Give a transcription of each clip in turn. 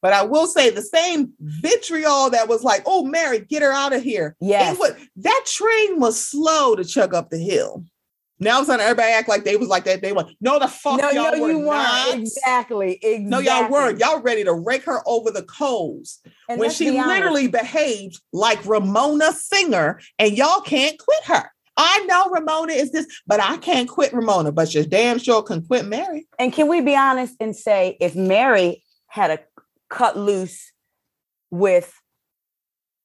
But I will say the same vitriol that was like, "Oh, Mary, get her out of here." Was, that train was slow to chug up the hill. Now it's on everybody act like they was like that. They went, no, the fuck no, y'all no, were you not. weren't. Exactly. Exactly. No, y'all weren't. Y'all ready to rake her over the coals And when she be literally behaved like Ramona Singer, and y'all can't quit her. I know Ramona is this, but I can't quit Ramona. But you damn sure can quit Mary. And can we be honest and say if Mary had a cut loose with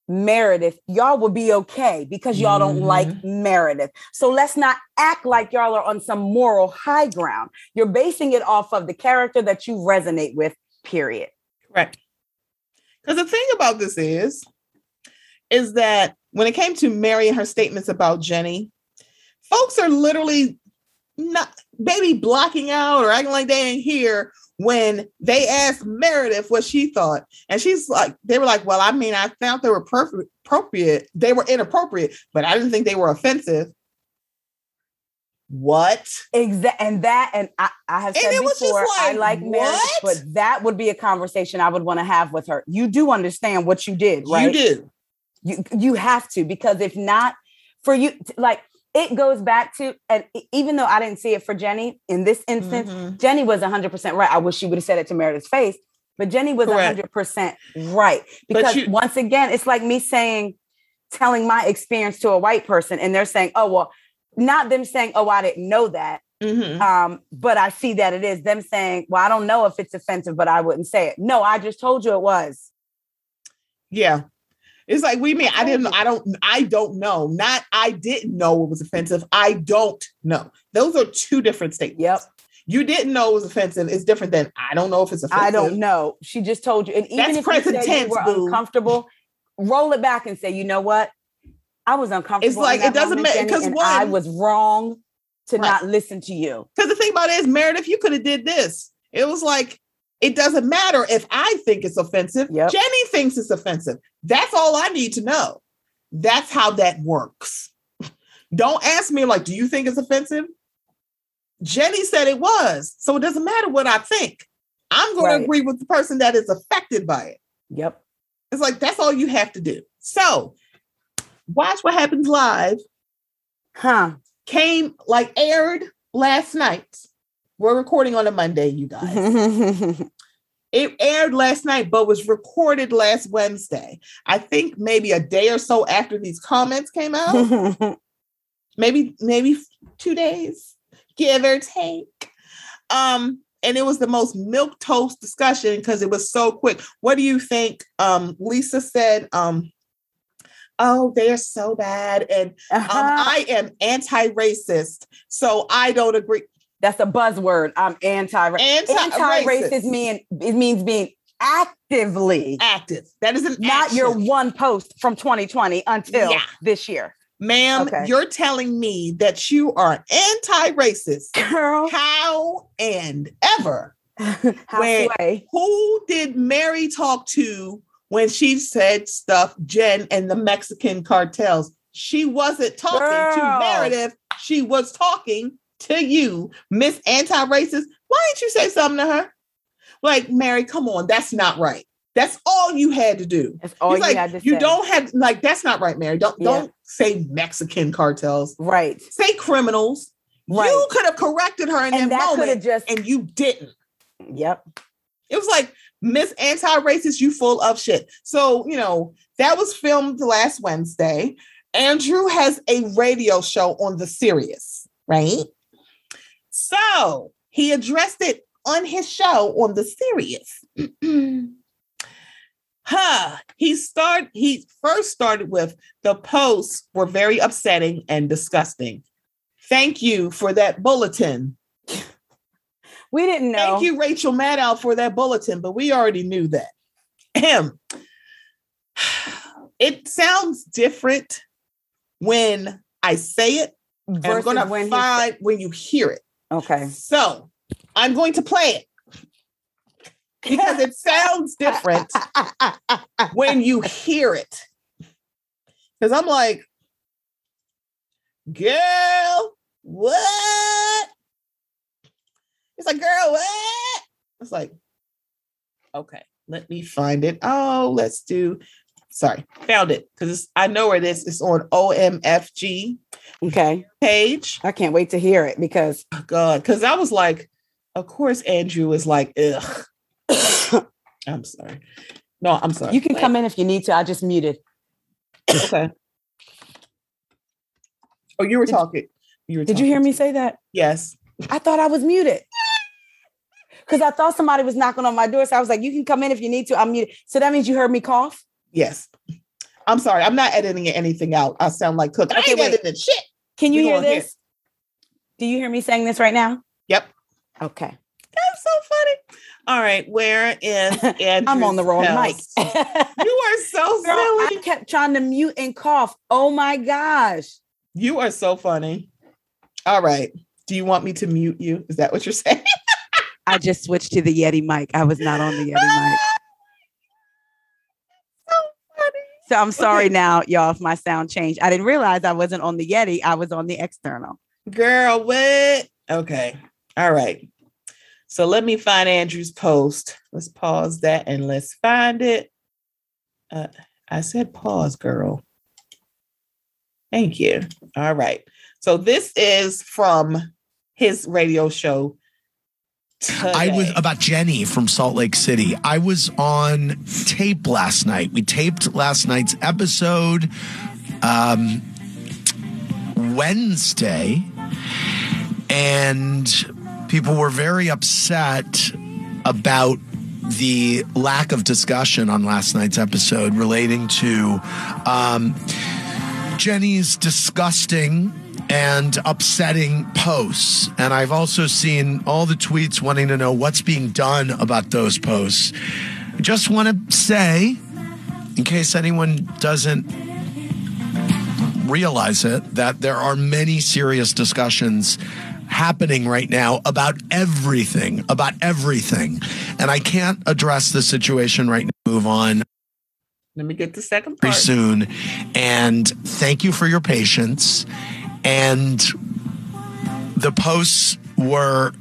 Meredith, y'all will be okay because y'all don't like Mm-hmm. Meredith. So let's not act like y'all are on some moral high ground. You're basing it off of the character that you resonate with, period. Correct. Because the thing about this is, is that when it came to Mary and her statements about Jenny, folks are literally not maybe blocking out or acting like they ain't here when they asked Meredith what she thought. And she's like, they were like, well, I mean, I found they were perfect, appropriate. They were inappropriate, but I didn't think they were offensive. What? Exactly. And that, and I, I have said it was just before, I like, like Meredith, but that would be a conversation I would want to have with her. You do understand what you did, right? You do. you you have to because if not for you like it goes back to and even though i didn't see it for jenny in this instance Mhm. jenny was 100% right i wish she would have said it to meredith's face but jenny was Correct. 100% right because you- once again it's like me saying telling my experience to a white person and they're saying oh well not them saying oh i didn't know that Mhm. um but i see that it is them saying well i don't know if it's offensive but i wouldn't say it no i just told you it was Yeah. It's like we mean I oh, didn't. I don't I don't know. Not I didn't know it was offensive. I don't know. Those are two different statements. Yep. You didn't know it was offensive. It's different than I don't know if it's offensive. I don't know. She just told you. And even That's if you present say tense, you were boo. uncomfortable, roll it back and say, you know what? I was uncomfortable. It's like, it doesn't matter, because I was wrong to Right. not listen to you. Because the thing about it is, Meredith, you could have did this. It was like it doesn't matter if I think it's offensive. Yep. Jenny thinks it's offensive. That's all I need to know. That's how that works. Don't ask me like, do you think it's offensive? Jenny said it was, so it doesn't matter what I think. I'm going Right. to agree with the person that is affected by it. Yep. It's like that's all you have to do. So, watch what happens live Huh. came like aired last night. We're recording on a Monday, you guys. It aired last night, but was recorded last Wednesday. I think maybe a day or so after these comments came out. maybe, maybe two days, give or take. Um, and it was the most milk toast discussion because it was so quick. What do you think? Um, Lisa said, um, oh, they are so bad. And um, Uh-huh. I am anti-racist, so I don't agree. That's a buzzword. I'm anti Anti-racist. mean it means being actively Active. That is not your one post from 2020 until Yeah. this year. Ma'am, Okay. you're telling me that you are anti-racist. Girl, How and ever? When- Who did Mary talk to when she said stuff, Jen and the Mexican cartels? She wasn't talking to Meredith. She was talking to you, Miss Anti-Racist. Why didn't you say something to her? Like, Mary, come on, that's not right. That's all you had to do. That's all He's you like, had to say. you say. don't have like that's not right, Mary. Don't Yeah. don't say Mexican cartels. right. Say criminals. Right. You could have corrected her in and that, that moment, just and you didn't. yep. It was like Miss Anti-Racist, you full of shit. So you know that was filmed last Wednesday. Andrew has a radio show on the Sirius, right? So he addressed it on his show on the Sirius. huh. He start he first started with the posts were very upsetting and disgusting. Thank you for that bulletin. We didn't know. Thank you, Rachel Maddow, for that bulletin, but we already knew that. Ahem. It sounds different when I say it. And I'm to when he find when you hear it. Okay. So I'm going to play it because it sounds different when you hear it. Because I'm like, girl, what? It's like, girl, what? It's like, okay. Let me find it. Oh, let's do. Sorry, found it because I know where it is. It's on OMFG Okay. page. I can't wait to hear it because Oh, God, because I was like, of course, Andrew was like, ugh. I'm sorry. No, I'm sorry. you can come in if you need to. I just muted. Okay. Oh, you were Did- talking. You were Did you hear me say that? Yes. I thought I was muted. Because I thought somebody was knocking on my door. So I was like, you can come in if you need to. I'm muted. So that means you heard me cough? Yes. I'm sorry. I'm not editing anything out. I sound like Cook. I Okay, ain't wait. editing shit. Can you We hear gonna hear this? Do you hear me saying this right now? Yep. Okay. That's so funny. All right. Where is Andrew? I'm on the wrong mic. you are so Girl, I kept trying to mute and cough. Oh my gosh. You are so funny. All right. Do you want me to mute you? Is that what you're saying? I just switched to the Yeti mic. I was not on the Yeti mic. So I'm sorry now, y'all, if my sound changed. I didn't realize I wasn't on the Yeti. I was on the external. Girl, what? Okay. All right. So let me find Andrew's post. Let's pause that and let's find it. Uh, I said pause, girl. Thank you. All right. So this is from his radio show. I was about Jenny from Salt Lake City. I was on tape last night. We taped last night's episode um, Wednesday, and people were very upset about the lack of discussion on last night's episode relating to um, Jenny's disgusting and upsetting posts. And I've also seen all the tweets wanting to know what's being done about those posts. I just want to say, in case anyone doesn't realize it, that there are many serious discussions happening right now about everything, about everything. And I can't address the situation right now. Move on Let me get the second part. soon. And thank you for your patience. And the posts were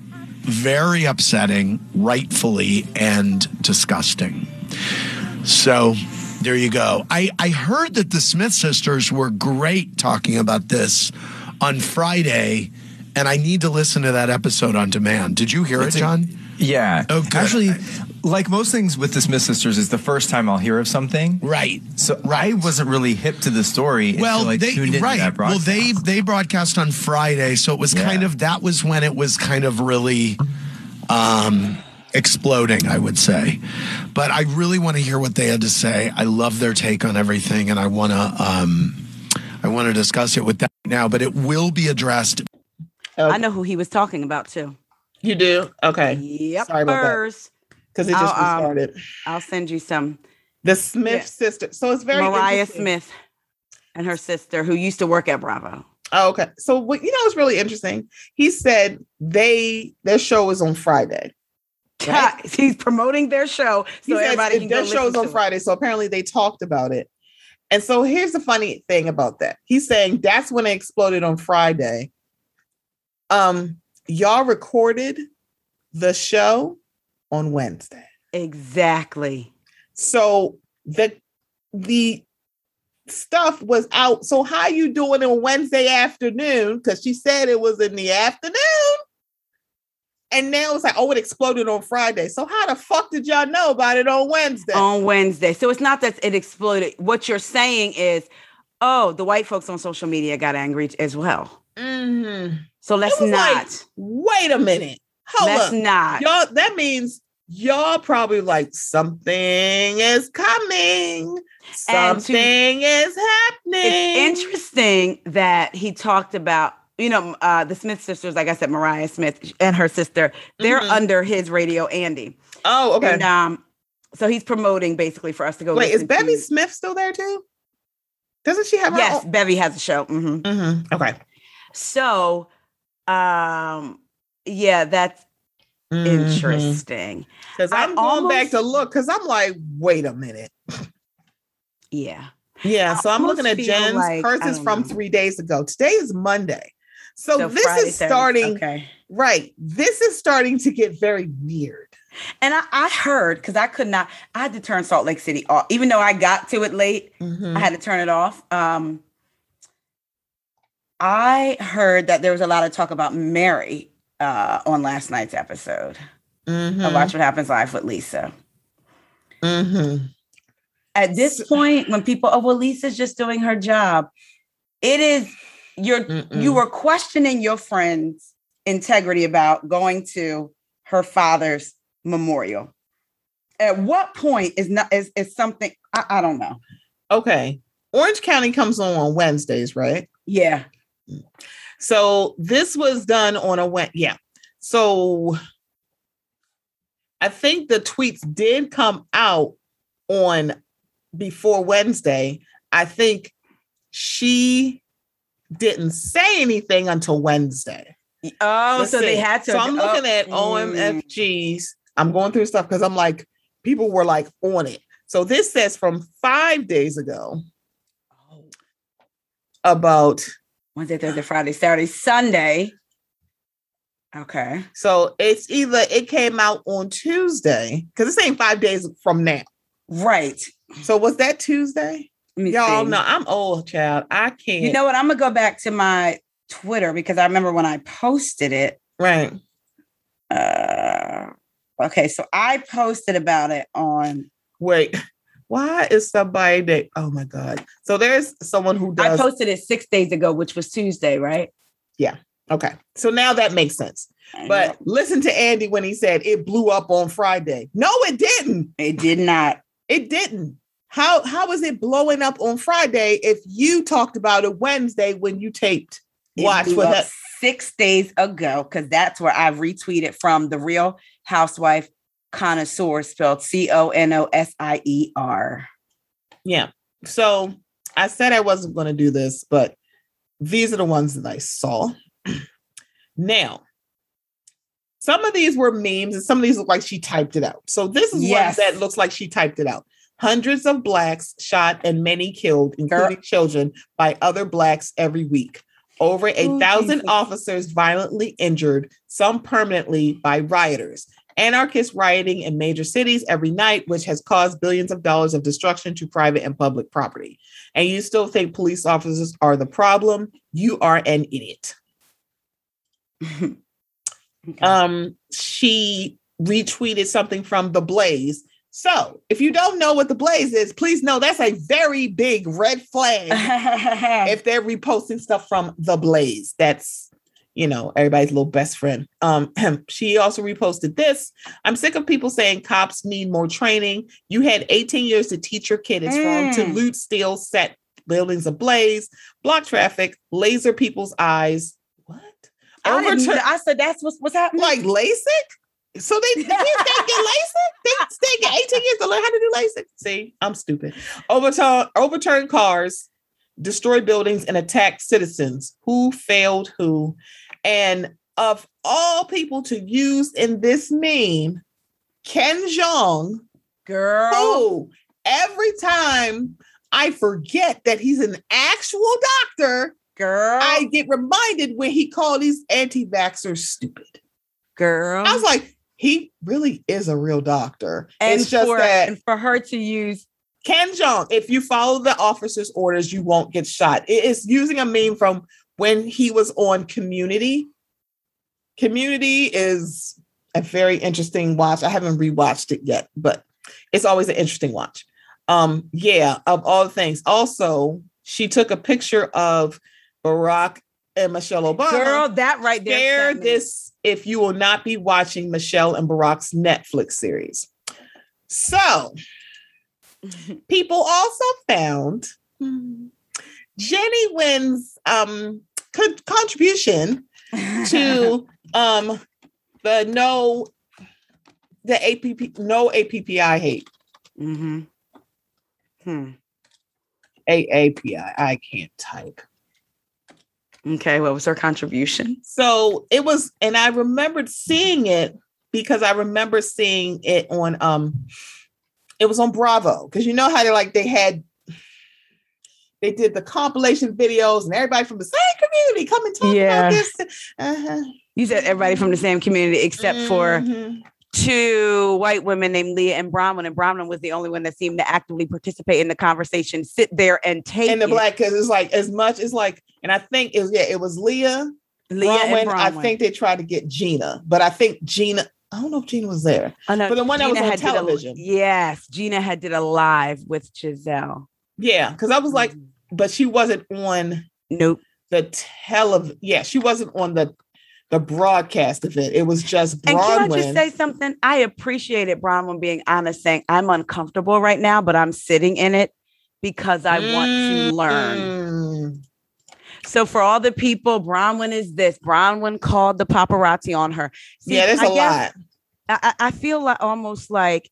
very upsetting, rightfully, and disgusting. So there you go. I, I heard that the Smith sisters were great talking about this on Friday, and I need to listen to that episode on demand. Did you hear It's it, a- John? Yeah. Okay. Actually, like most things with the Smith sisters, is the first time I'll hear of something. Right. So I wasn't really hip to the story well until I they tuned into right that well broadcast. they they broadcast on friday so it was Yeah. kind of that was when it was kind of really um exploding i would say but i really want to hear what they had to say i love their take on everything and i want to um i want to discuss it with them now but it will be addressed I know who he was talking about too. You do? Okay. Yep. Sorry about that. Because it just I'll, um. I'll send you some the Smith yeah. sister. So it's very Mariah. Smith and her sister who used to work at Bravo. Oh, okay. So what you know is really interesting. He said they their show is on Friday. Right. He's promoting their show He so said everybody can their go show's on to it. Friday. So apparently they talked about it. And so here's the funny thing about that. He's saying that's when it exploded on Friday. Um, y'all recorded the show on Wednesday. Exactly. So the the stuff was out. So how you doing on Wednesday afternoon? Because she said it was in the afternoon. And now it's like, oh, it exploded on Friday. So how the fuck did y'all know about it on Wednesday? On Wednesday. So it's not that it exploded. What you're saying is, oh, the white folks on social media got angry as well. Mhm. So let's was like, not. Wait a minute. Hold let's up. not. Y'all, that means y'all probably like something is coming. And to- Something is happening. It's interesting that he talked about, you know, uh, the Smith sisters, like I said, Mariah Smith and her sister, they're Mhm. under his radio, Andy. Oh, okay. And um, so he's promoting basically for us to go. Wait, is Bevy to- Smith still there too? Doesn't she have Yes, own- Bevy has a show. hmm Mhm. Okay. So, um, yeah, that's interesting. Because I I'm going back to look because I'm like, wait a minute. Yeah. Yeah, so I'm looking at Jen's. like- Hers is from know. three days ago. Today is Monday. So, this Friday, is starting Okay. right. This is starting to get very weird. And I, I heard because I could not, I had to turn Salt Lake City off. Even though I got to it late, Mhm. I had to turn it off. Um, I heard that there was a lot of talk about Mary uh, on last night's episode Mhm. of Watch What Happens Live with Lisa. Mhm. At this point, when people, oh, well, Lisa's just doing her job, it is, you're, Mm-mm. you were questioning your friend's integrity about going to her father's memorial. At what point is not is, is something I, I don't know. Okay. Orange County comes on on Wednesdays, right? Yeah. So this was done on a Wed. Yeah. So I think the tweets did come out on before Wednesday. I think she didn't say anything until Wednesday. Oh, Let's so they had to. So I'm looking oh, at mm. OMFGs. I'm going through stuff because I'm like, people were like on it. So this says from five days ago about Wednesday, Thursday, Friday, Saturday, Sunday. Okay. So it's either it came out on Tuesday because it's saying five days from now. Right. So was that Tuesday? Y'all know I'm old, child. I can't. You know what? I'm gonna go back to my Twitter because I remember when I posted it. right? Uh, okay, so I posted about it on. Wait, why is somebody that? Oh my god! So there's someone who does I posted it six days ago, which was Tuesday, right? Yeah, okay, so now that makes sense. But listen to Andy when he said it blew up on Friday. No, it didn't. it did not. It didn't. How how is it blowing up on Friday if you talked about it Wednesday when you taped? It Watch blew what up that. six days ago because that's where I retweeted from the Real Housewife Connoisseur, spelled C O N O S I E R. Yeah. So I said I wasn't going to do this, but these are the ones that I saw. now, some of these were memes and some of these look like she typed it out. So this is Yes. one that looks like she typed it out. Hundreds of blacks shot and many killed, including children, by other blacks every week. Over a thousand officers violently injured, some permanently by rioters. Anarchists rioting in major cities every night, which has caused billions of dollars of destruction to private and public property. And you still think police officers are the problem? You are an idiot. Okay. Um, she retweeted something from The Blaze. So if you don't know what The Blaze is, please know that's a very big red flag if they're reposting stuff from the blaze that's you know everybody's little best friend um she also reposted this i'm sick of people saying cops need more training you had 18 years to teach your kid it's wrong to Mm. loot steal set buildings ablaze block traffic laser people's eyes what I, overturn I said that's what's what's happening. like LASIK? So they, they can't get LASIK? They, they get 18 years to learn how to do LASIK. See, I'm stupid. Overturn, overturn cars, destroy buildings, and attack citizens. Who failed who? And of all people to use in this meme, Ken Jeong, girl. who every time I forget that he's an actual doctor, Girl. I get reminded when he called these anti-vaxxers stupid. girl. I was like, he really is a real doctor. and it's just for, that and for her to use Ken Jeong, if you follow the officer's orders, you won't get shot. It is using a meme from when he was on Community. Community is a very interesting watch. I haven't rewatched it yet, but it's always an interesting watch. Um, yeah, of all the things. Also, she took a picture of Barack and Michelle Obama. girl that right there. share this if you will not be watching Michelle and Barack's Netflix series. So, people also found Jenny Nguyen's um, con- contribution to um, the no the APP no APPI hate Mm-hmm. Hmm. AAPI. I can't type. Okay, what was her contribution? So it was, and I remembered seeing it because I remember seeing it on um it was on Bravo. Because you know how they like they had they did the compilation videos and everybody from the same community come and talk Yeah. about this. Uh-huh. You said everybody from the same community except for Mhm. two white women named Leah and Braunwyn, and Braunwyn was the only one that seemed to actively participate in the conversation, sit there and take And the it. black because it's like as much as like, and I think it was yeah, it was Leah. Leah and Braunwyn. I think they tried to get Gina, but I think Gina. I don't know if Gina was there. Oh, no, but the one that was on did a- television. yes, Gina had did a live with Gizelle. Yeah, because I was like, Mhm. But she wasn't on nope. the television. Yeah, she wasn't on the the broadcast of it. It was just And can I just Braunwyn. say something? I appreciated Braunwyn being honest, saying I'm uncomfortable right now, but I'm sitting in it because I want to learn. Mm. So for all the people, Braunwyn is this. Braunwyn called the paparazzi on her. See, yeah, there's I a lot. I I feel like almost like,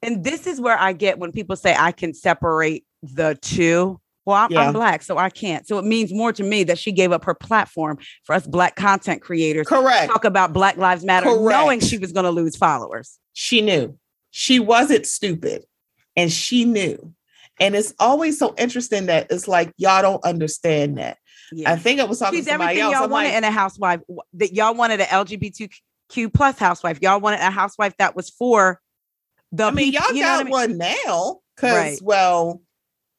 and this is where I get when people say I can separate the two. Well, I'm, Yeah. I'm black, so I can't. So it means more to me that she gave up her platform for us black content creators to Correct. talk about Black Lives Matter, Correct. knowing she was going to lose followers. She knew. She wasn't stupid, and she knew. And it's always so interesting that it's like y'all don't understand that. Yeah. I think I was talking She's to somebody everything else. y'all I'm wanted like, in a housewife. That y'all wanted an LGBTQ plus housewife. Y'all wanted a housewife that was for the. I mean, y'all got I mean? one now because, Right. well,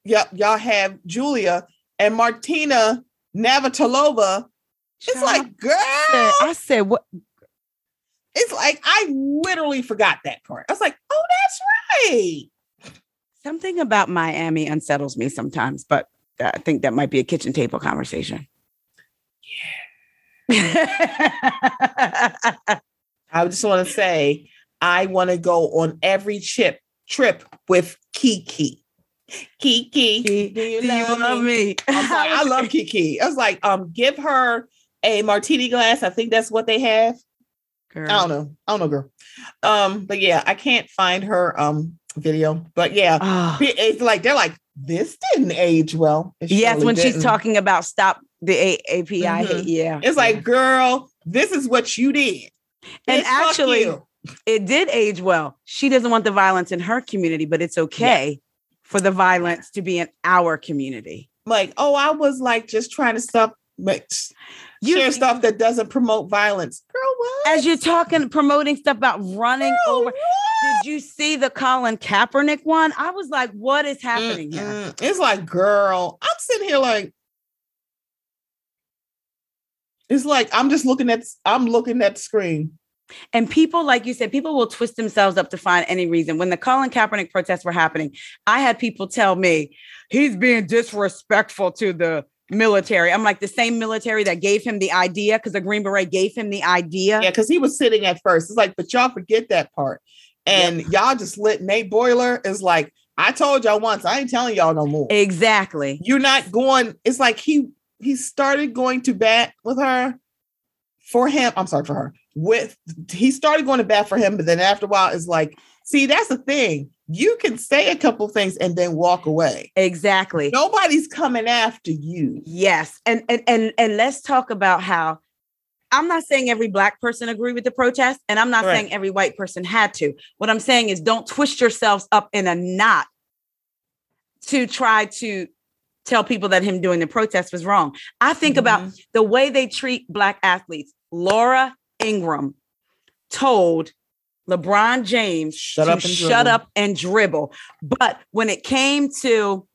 y'all, y'all have Julia and Martina Navratilova. It's Child, like, girl, I said, I said, what? it's like I literally forgot that part. I was like, oh, that's right. Something about Miami unsettles me sometimes, but I think that might be a kitchen table conversation. Yeah. I just want to say, I want to go on every chip trip with Kiki. Kiki, Kiki, do you, Do you love love me? me? I love Kiki. I was like, um, give her a martini glass. I think that's what they have. Girl. I don't know. I don't know, girl. Um, but yeah, I can't find her um video. But yeah, Oh. it's like they're like, this didn't age well. Yes, when she's didn't. talking about stop the A- API Mhm. Yeah. It's like, girl, this is what you did. And actually, it did age well. She doesn't want the violence in her community, but it's okay for the violence to be in our community. like, oh, I was like just trying to stop like, You- share stuff that doesn't promote violence. Girl, what? As you're talking, promoting stuff about running Girl, over. what? Did you see the Colin Kaepernick one? I was like, what is happening here? Mm-mm. It's like, girl, I'm sitting here like, it's like I'm just looking at I'm looking at the screen. And people, like you said, people will twist themselves up to find any reason. When the Colin Kaepernick protests were happening, I had people tell me he's being disrespectful to the military. I'm like, the same military that gave him the idea, because the Green Beret gave him the idea. Yeah, because he was sitting at first. It's like, but y'all forget that part. And y'all just lit Nate Boyer is like, I told y'all once, I ain't telling y'all no more. Exactly. You're not going, it's like he he started going to bat with her for him. I'm sorry for her. With he started going to bat for him, but then after a while, it's like, see, that's the thing. You can say a couple things and then walk away. Exactly. Nobody's coming after you. Yes. And and and and let's talk about how I'm not saying every black person agreed with the protest, and I'm not Right. saying every white person had to. What I'm saying is don't twist yourselves up in a knot to try to tell people that him doing the protest was wrong. I think about Mhm. the way they treat black athletes. Laura Ingraham told LeBron James Shut to up and shut dribble. up and dribble. But when it came to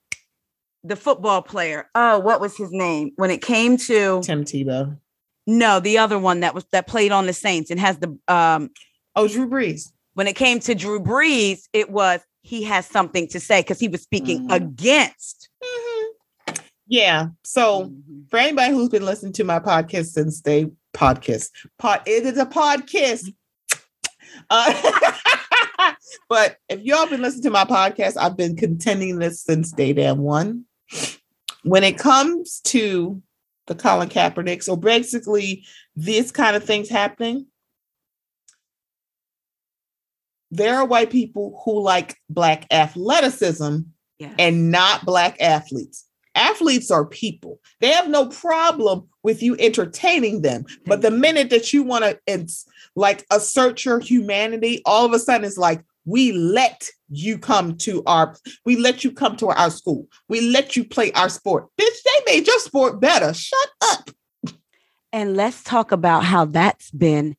the football player, oh, what was his name? When it came to Tim Tebow. no, the other one that was that played on the Saints and has the um Oh, Drew Brees. when it came to Drew Brees, it was he has something to say because he was speaking Mhm. against. Yeah. So for anybody who's been listening to my podcast since they podcast, pod, it is a podcast. Uh, but if y'all been listening to my podcast, I've been contending this since day damn one. When it comes to the Colin Kaepernick, so basically these kind of things happening, there are white people who like black athleticism and not black athletes. Athletes are people. They have no problem with you entertaining them. But the minute that you want to like assert your humanity, all of a sudden it's like we let you come to our we let you come to our school. We let you play our sport. Bitch, they made your sport better. Shut up. And let's talk about how that's been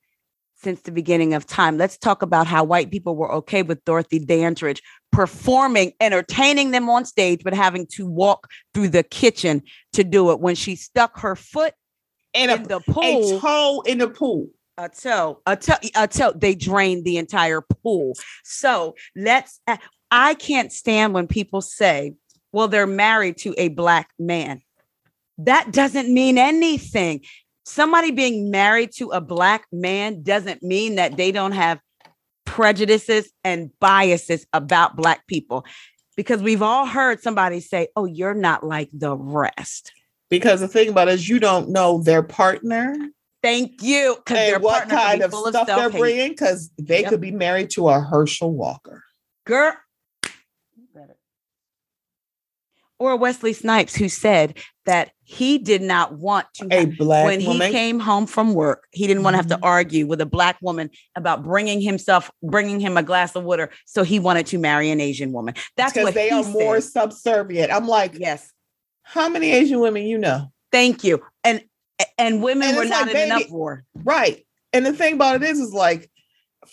since the beginning of time. Let's talk about how white people were okay with Dorothy Dandridge performing, entertaining them on stage, but having to walk through the kitchen to do it when she stuck her foot in a, the pool, a toe in the pool. A toe, a toe, a toe. They drained the entire pool. So let's. I can't stand when people say, "Well, they're married to a black man." That doesn't mean anything. Somebody being married to a black man doesn't mean that they don't have prejudices and biases about black people. Because we've all heard somebody say, "Oh, you're not like the rest." Because the thing about it is, you don't know their partner Thank you. And what kind of stuff they're bringing. Because they Yep. could be married to a Herschel Walker. girl or Wesley Snipes who said that he did not want to A black when woman. he came home from work he didn't want to have to Mhm. argue with a black woman about bringing himself bringing him a glass of water so he wanted to marry an Asian woman that's because what they he are more subservient. I'm like, yes how many Asian women you know? thank you and and women And were not like, in an uproar Right. And the thing about it is, is like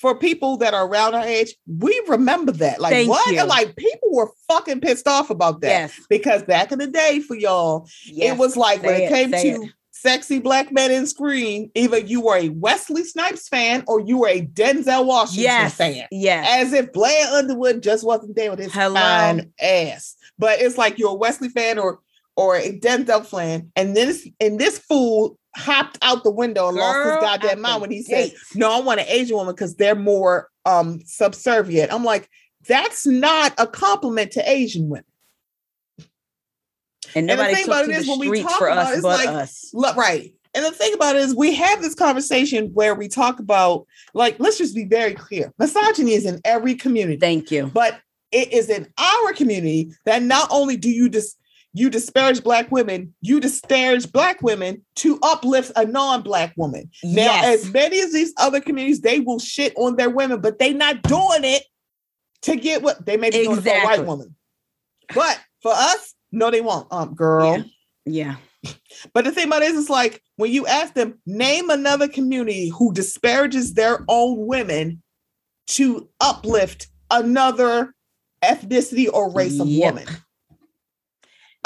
for people that are around our age, we remember that. Like Thank what? you. And like people were fucking pissed off about that. yes Because back in the day for y'all, yes. it was like when Say it came say to sexy black men in screen, either you were a Wesley Snipes fan or you were a Denzel Washington yes fan. yes As if Blair Underwood just wasn't there with his Hello. fine ass. But it's like you're a Wesley fan or or a Denzel fan, and this and this fool hopped out the window and lost his goddamn mind when he said, "No, I want an Asian woman because they're more um subservient." I'm like, that's not a compliment to Asian women. and the thing about it is when we talk about it, it's like- us right. And the thing about it is, we have this conversation where we talk about, like, let's just be very clear: misogyny is in every community. thank you but it is in our community that not only do you dis- you disparage black women, you disparage black women to uplift a non-black woman. Now, Yes. as many as these other communities, they will shit on their women, but they not doing it to get what they may be doing it for a Exactly. white woman. But for us, no, they won't. Um, girl. yeah But the thing about it is, it's like when you ask them, name another community who disparages their own women to uplift another ethnicity or race of Yep. woman.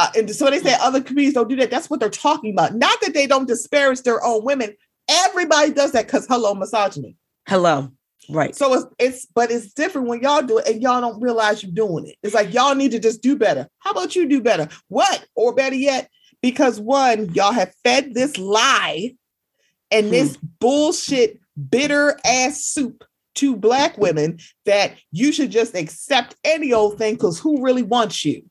Uh, and so they say other communities don't do that, that's what they're talking about. Not that they don't disparage their own women. Everybody does that because hello, misogyny. hello right So it's it's but it's different when y'all do it and y'all don't realize you're doing it. It's like y'all need to just do better. How about you do better? What? Or better yet, because one, y'all have fed this lie and this bullshit bitter ass soup to black women that you should just accept any old thing because who really wants you?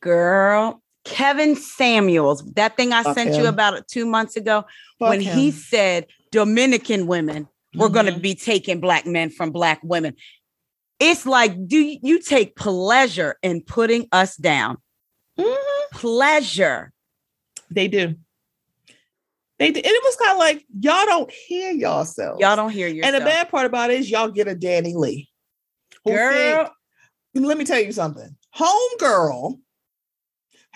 Girl, Kevin Samuels, that thing I Fuck sent you him. about two months ago, Fuck when he said Dominican women were going to be taking black men from black women. It's like, do you, you take pleasure in putting us down? Mhm. Pleasure. they do. They. And it was kind of like y'all don't hear yourselves. Y'all don't hear yourself. And the bad part about it is y'all get a DaniLeigh. Girl, let me tell you something. Homegirl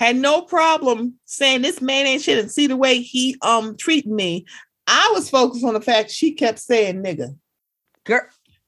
had no problem saying this man ain't shit and see the way he um treated me. I was focused on the fact she kept saying nigga. girl,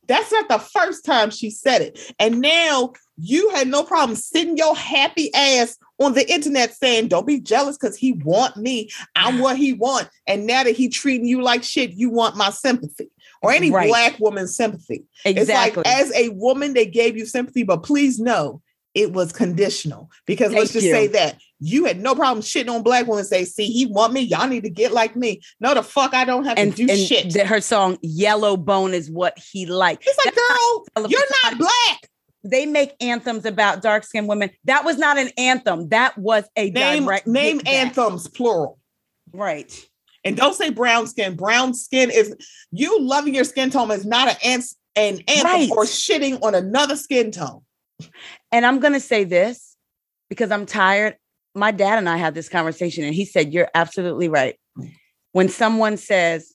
That's not the first time she said it. And now you had no problem sitting your happy ass on the internet saying, don't be jealous because he want me. I'm what he want. And now that he treating you like shit, you want my sympathy or any Right. black woman's sympathy. exactly. It's like as a woman, they gave you sympathy, but please know it was conditional. Because let's Thank just say that you had no problem shitting on black women say, see, he want me. Y'all need to get like me. No, the fuck, I don't have and, to do and shit. her song Yellow Bone is what he liked. it's like, girl, you're not black. They make anthems about dark skinned women. That was not an anthem. That was a Name direct name anthems, plural. Right. And don't say brown skin. Brown skin is you loving your skin tone is not an, an anthem Right. or shitting on another skin tone. And I'm going to say this because I'm tired. My dad and I had this conversation, and he said, You're absolutely right. When someone says,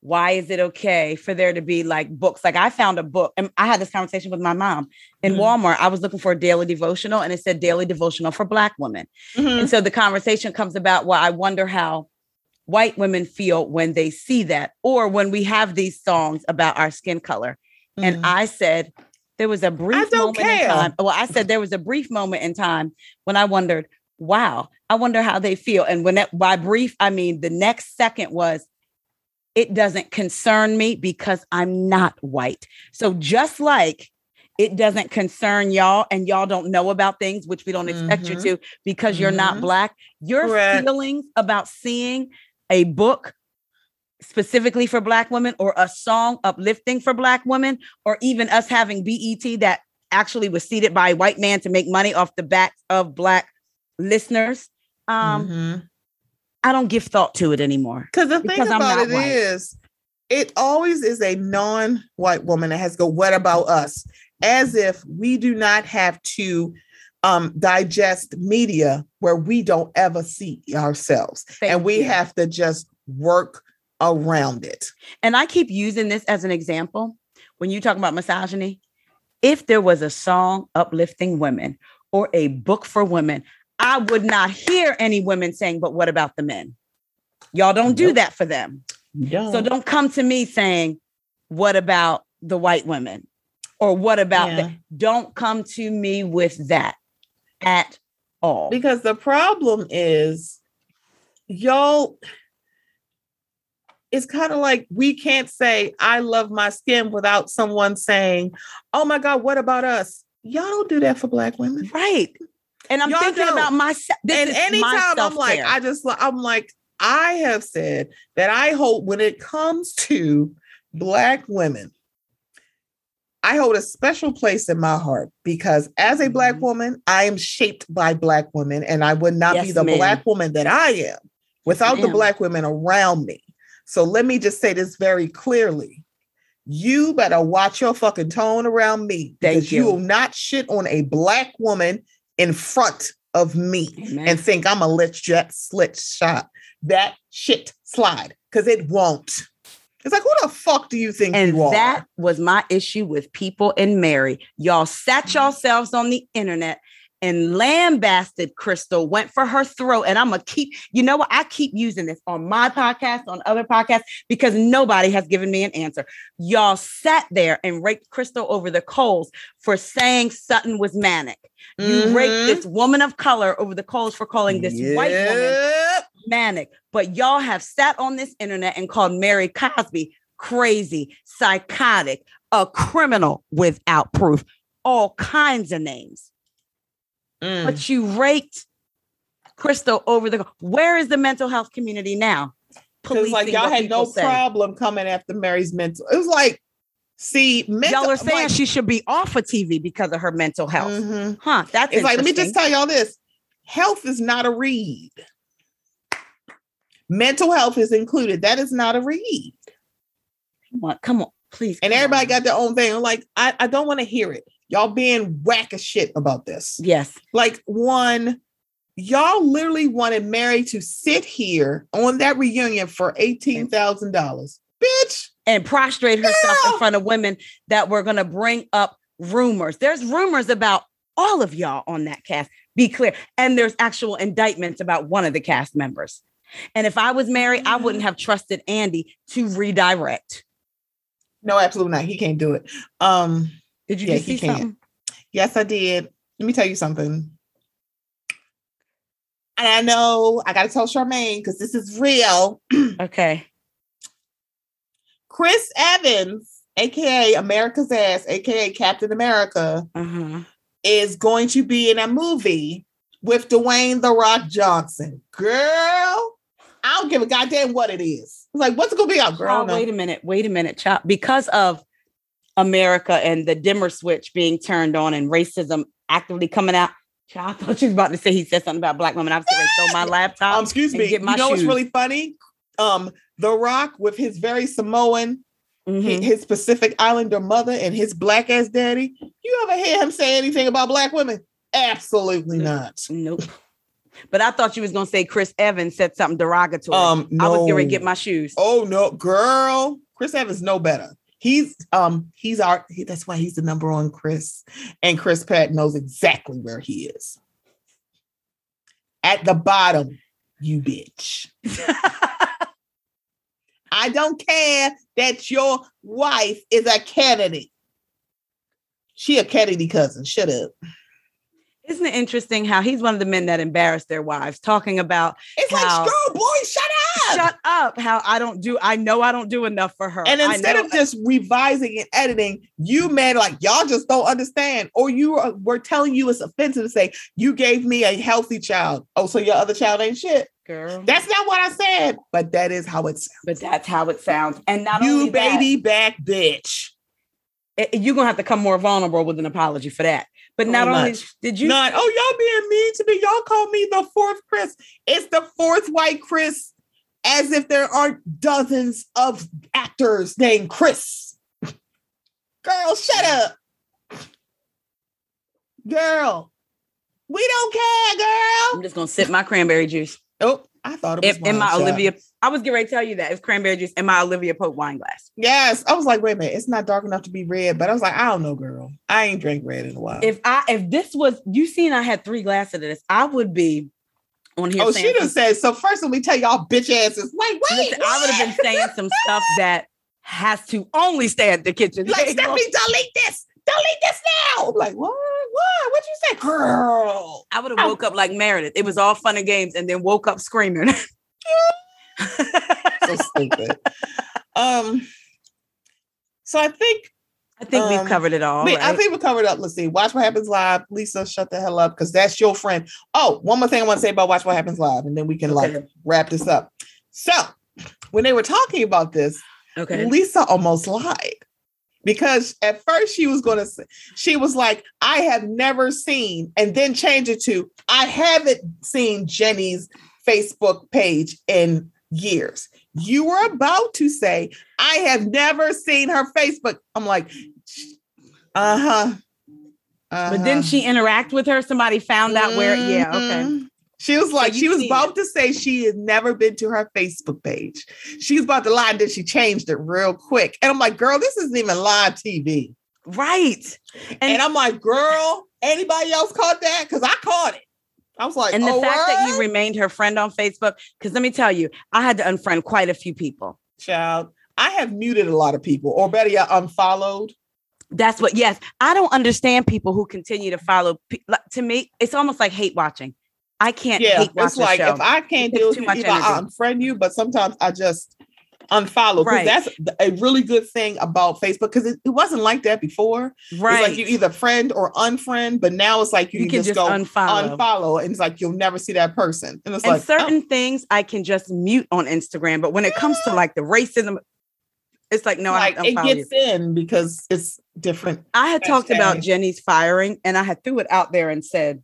why is it okay for there to be like books? Like I found a book, and I had this conversation with my mom in Mhm. Walmart. I was looking for a daily devotional, and it said daily devotional for Black women. Mhm. And so the conversation comes about, well, I wonder how white women feel when they see that or when we have these songs about our skin color. And Mhm. I said, there was a brief moment in time. Well, I said there was a brief moment in time when I wondered, wow, I wonder how they feel. And when that by brief, I mean the next second was, it doesn't concern me because I'm not white. So just like it doesn't concern y'all and y'all don't know about things which we don't expect Mhm. you to because you're not Mhm. black, your Correct. feelings about seeing a book specifically for black women or a song uplifting for black women or even us having BET that actually was seeded by a white man to make money off the backs of black listeners um Mhm. I don't give thought to it anymore. Because the thing Because about it white. is, it always is a non-white woman that has to go, what about us? As if we do not have to um, digest media where we don't ever see ourselves. Thank and we you. have to just work around it. And I keep using this as an example when you talk about misogyny. If there was a song uplifting women or a book for women, I would not hear any women saying, but what about the men? Y'all don't do Nope. that for them. Yeah. So don't come to me saying, what about the white women? Or what about Yeah. that? Don't come to me with that at all. Because the problem is, y'all, it's kind of like we can't say, I love my skin without someone saying, Oh my God, what about us? Y'all don't do that for Black women. Right. And I'm Y'all thinking don't. about myself. And anytime I'm like. I just, I'm like, I have said that I hope when it comes to Black women, I hold a special place in my heart because as a Black Mhm. woman, I am shaped by Black women, and I would not be the ma'am. Black woman that I am without the. Black women around me. So let me just say this very clearly. You better watch your fucking tone around me Thank because you you. will not shit on a Black woman in front of me Amen. and think I'm a let jet slit shot that shit slide because it won't. It's like, who the fuck do you think And you are? that was my issue with people in Mary. Y'all sat mm. yourselves on the internet and lambasted Crystal, went for her throat. And I'm going to keep, you know what? I keep using this on my podcast, on other podcasts, because nobody has given me an answer. Y'all sat there and raked Crystal over the coals for saying Sutton was manic. You raked Mhm. this woman of color over the coals for calling this white woman manic, but y'all have sat on this internet and called Mary Cosby crazy, psychotic, a criminal without proof, all kinds of names. Mm. But you raked Crystal over the. Where is the mental health community now? Because like y'all had no say. problem coming after Mary's mental. It was like, see, mental, Y'all are saying like, she should be off of TV because of her mental health. Mhm. Huh? That's It's like, let me just tell y'all this: health is not a read. Mental health is included. That is not a read. Come on, come on, please. And everybody on. got their own thing. I'm like, I, I don't want to hear it. Y'all being whack as shit about this. yes. Like one, y'all literally wanted Mary to sit here on that reunion for eighteen thousand dollars. Bitch, and prostrate herself Yeah. in front of women that were going to bring up rumors. There's rumors about all of y'all on that cast. Be clear. And there's actual indictments about one of the cast members. And if I was Mary, I wouldn't have trusted Andy to redirect. no, absolutely not. He can't do it. Um, Did you Yeah, just see can't. something? yes, I did. Let me tell you something. And I know I gotta tell Charmaine because this is real. Okay. Chris Evans, aka America's ass, aka Captain America, Uh-huh. is going to be in a movie with Dwayne the Rock Johnson. Girl, I don't give a goddamn what it is. It's like, what's it gonna be out, girl? No. wait a minute. Wait a minute, child. Because of America and the dimmer switch being turned on and racism actively coming out. I thought she was about to say he said something about black women. I was going to throw my laptop. Um, excuse and me. get my you know what's really funny? Um, The Rock with his very Samoan, Mhm. his Pacific Islander mother, and his black ass daddy. You ever hear him say anything about black women? Absolutely not. Nope. But I thought you was gonna say Chris Evans said something derogatory. Um, no. I was going to get my shoes. Oh no, girl. Chris Evans no better. He's um he's our he, that's why he's the number one Chris. And Chris Pratt knows exactly where he is. At the bottom, you bitch. I don't care that your wife is a Kennedy. She a Kennedy cousin. Shut up. Isn't it interesting how he's one of the men that embarrass their wives, talking about It's How- like, girl, boy, shut up. shut up, how I don't do, I know I don't do enough for her. And instead of just revising and editing, you man, like y'all just don't understand, or you are, were telling you it's offensive to say you gave me a healthy child. Oh, so your other child ain't shit. girl, That's not what I said, but that is how it sounds. but that's how it sounds. And not You that, baby back bitch. Eh, eh, it- you're gonna have to come more vulnerable with an apology for that. But not only much. did you Not, oh, y'all being mean to me. Y'all call me the fourth Chris. It's the fourth white Chris, as if there aren't dozens of actors named Chris. Girl, shut up. Girl, we don't care, girl. I'm just gonna sip my cranberry juice. Oh, I thought it was In, in my wine, child. Olivia, I was getting ready to tell you that it's cranberry juice in my Olivia Pope wine glass. Yes, I was like, wait a minute, it's not dark enough to be red, but I was like, I don't know, girl. I ain't drank red in a while. If I if this was you seen I had three glasses of this, I would be on here oh, she done said. So first, let me tell y'all, bitch asses. Like, wait, Listen, I would have been saying some stuff that has to only stay at the kitchen like. Stephanie, delete this, delete this now. Like, what? What? What'd you say, girl? I would have woke up like Meredith. It was all fun and games, and then woke up screaming. So stupid. um. So I think I think Um, we've covered it all. wait, I think we covered up. Let's see. Watch what happens live. Lisa, shut the hell up because that's your friend. Oh, one more thing I want to say about Watch What Happens Live, and then we can like wrap this up. So when they were talking about this, okay. Lisa almost lied because at first she was going to say, she was like, I have never seen, and then change it to, I haven't seen Jenny's Facebook page in years. You were about to say, I have never seen her Facebook. I'm like, uh huh. But didn't she interact with her? Somebody found out where. Yeah. Okay. She was like, you she was about it. to say she had never been to her Facebook page. She's about to lie, and then she changed it real quick. And I'm like, girl, this isn't even live TV. Right. And, And- I'm like, girl, anybody else caught that? Because I caught it. I was like, And the oh, fact that you remained her friend on Facebook, because let me tell you, I had to unfriend quite a few people. child, I have muted a lot of people, or better yet, unfollowed. That's what. Yes, I don't understand people who continue to follow. like, To me, it's almost like hate watching. I can't Yeah, hate watch it's like if I can't deal with you, either I unfriend you, but sometimes I just unfollow. Right. That's a really good thing about Facebook because it, it wasn't like that before. right. It's like you either friend or unfriend, but now it's like you, you can just, go unfollow. unfollow, and it's like you'll never see that person. And it's and like oh, certain things I can just mute on Instagram, but when it comes to like the racism, it's like no, like I it don't you. gets in because it's different. I had talked about. Jenny's firing, and I had threw it out there and said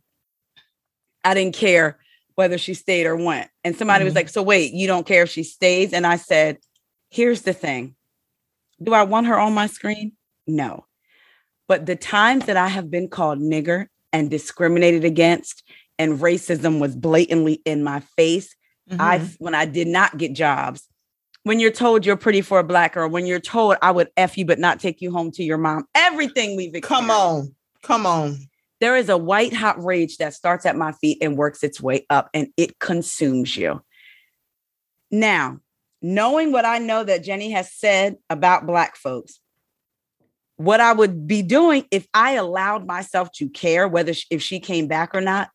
I didn't care whether she stayed or went. And somebody was Mhm. like, "So wait, you don't care if she stays?" And I said, "Here's the thing: Do I want her on my screen? No. But the times that I have been called nigger and discriminated against, and racism was blatantly in my face, I Mhm. when I did not get jobs. When you're told you're pretty for a black girl, when you're told I would F you but not take you home to your mom, everything we've come on, come on. There is a white hot rage that starts at my feet and works its way up and it consumes you. Now, knowing what I know that Jenny has said about black folks, what I would be doing if I allowed myself to care whether sh- if she came back or not,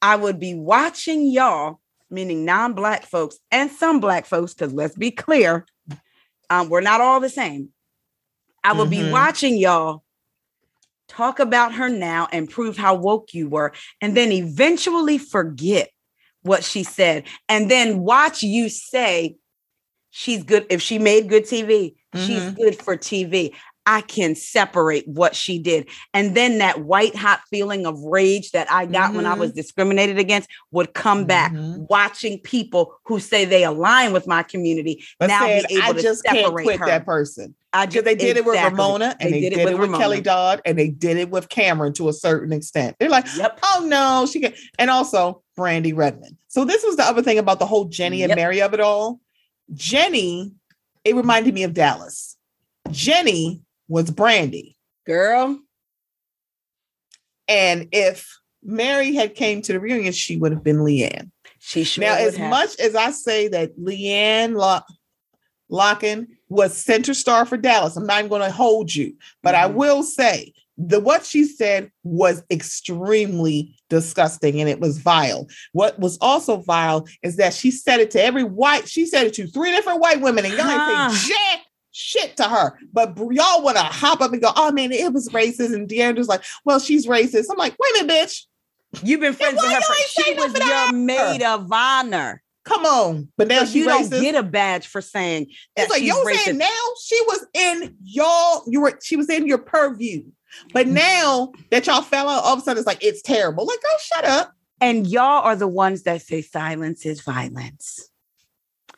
I would be watching y'all, meaning non-black folks and some black folks, because let's be clear, um, we're not all the same. I would be Mhm. watching y'all talk about her now and prove how woke you were, and then eventually forget what she said, and then watch you say she's good. If she made good TV, she's Mhm. good for TV. I can separate what she did. And then that white hot feeling of rage that I got when I Mm-hmm. was discriminated against would come back. Mhm. Watching people who say they align with my community But now said, be able I to just can't separate quit her. that person I because they did it with. Ramona and they, did, it with, Ramona. Kelly Dodd and they did it with Kameron to a certain extent. They're like, Yep. oh no, she can, and also Brandi Redmond. So this was the other thing about the whole Jenny and Mary of it all. Jenny, it reminded me of Dallas. Jenny was Brandi, Girl. and if Mary had came to the reunion, she would have been LeeAnne. She sure now, as have. much as I say that LeeAnne, lo- Locken was center star for Dallas. I'm not even going to hold you, but I Mhm. will say the what she said was extremely disgusting and it was vile. What was also vile is that she said it to every white, she said it to three different white women, and y'all ain't say jack shit to her. But y'all want to hop up and go, oh man, it was racist. And D'Andra's like, well, she's racist. I'm like, wait a minute, bitch. You've been friends with her. For, she was your her? maid of honor. Come on. But now So she you racist. don't get a badge for saying that It's like you're racist. saying now she was in y'all, you were she was in your purview. But Mm-hmm. now that y'all fell out, all of a sudden it's like it's terrible. Like, oh, shut up. and y'all are the ones that say silence is violence.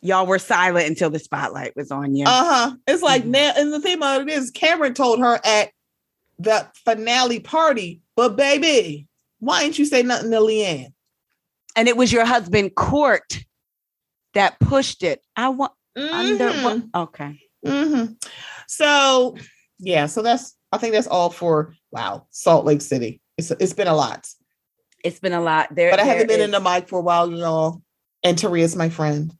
Y'all were silent until the spotlight was on you. Uh-huh. It's like Mhm. now, and the thing about it is Kameron told her at the finale party, but baby, why didn't you say nothing to LeeAnne? and it was your husband Court that pushed it. I want under Mhm. what? Okay. Mhm. So yeah, so that's I think that's all for wow, Salt Lake City. It's it's been a lot. It's been a lot there. but I haven't there been in the mic for a while, y'all. And Taria's my friend.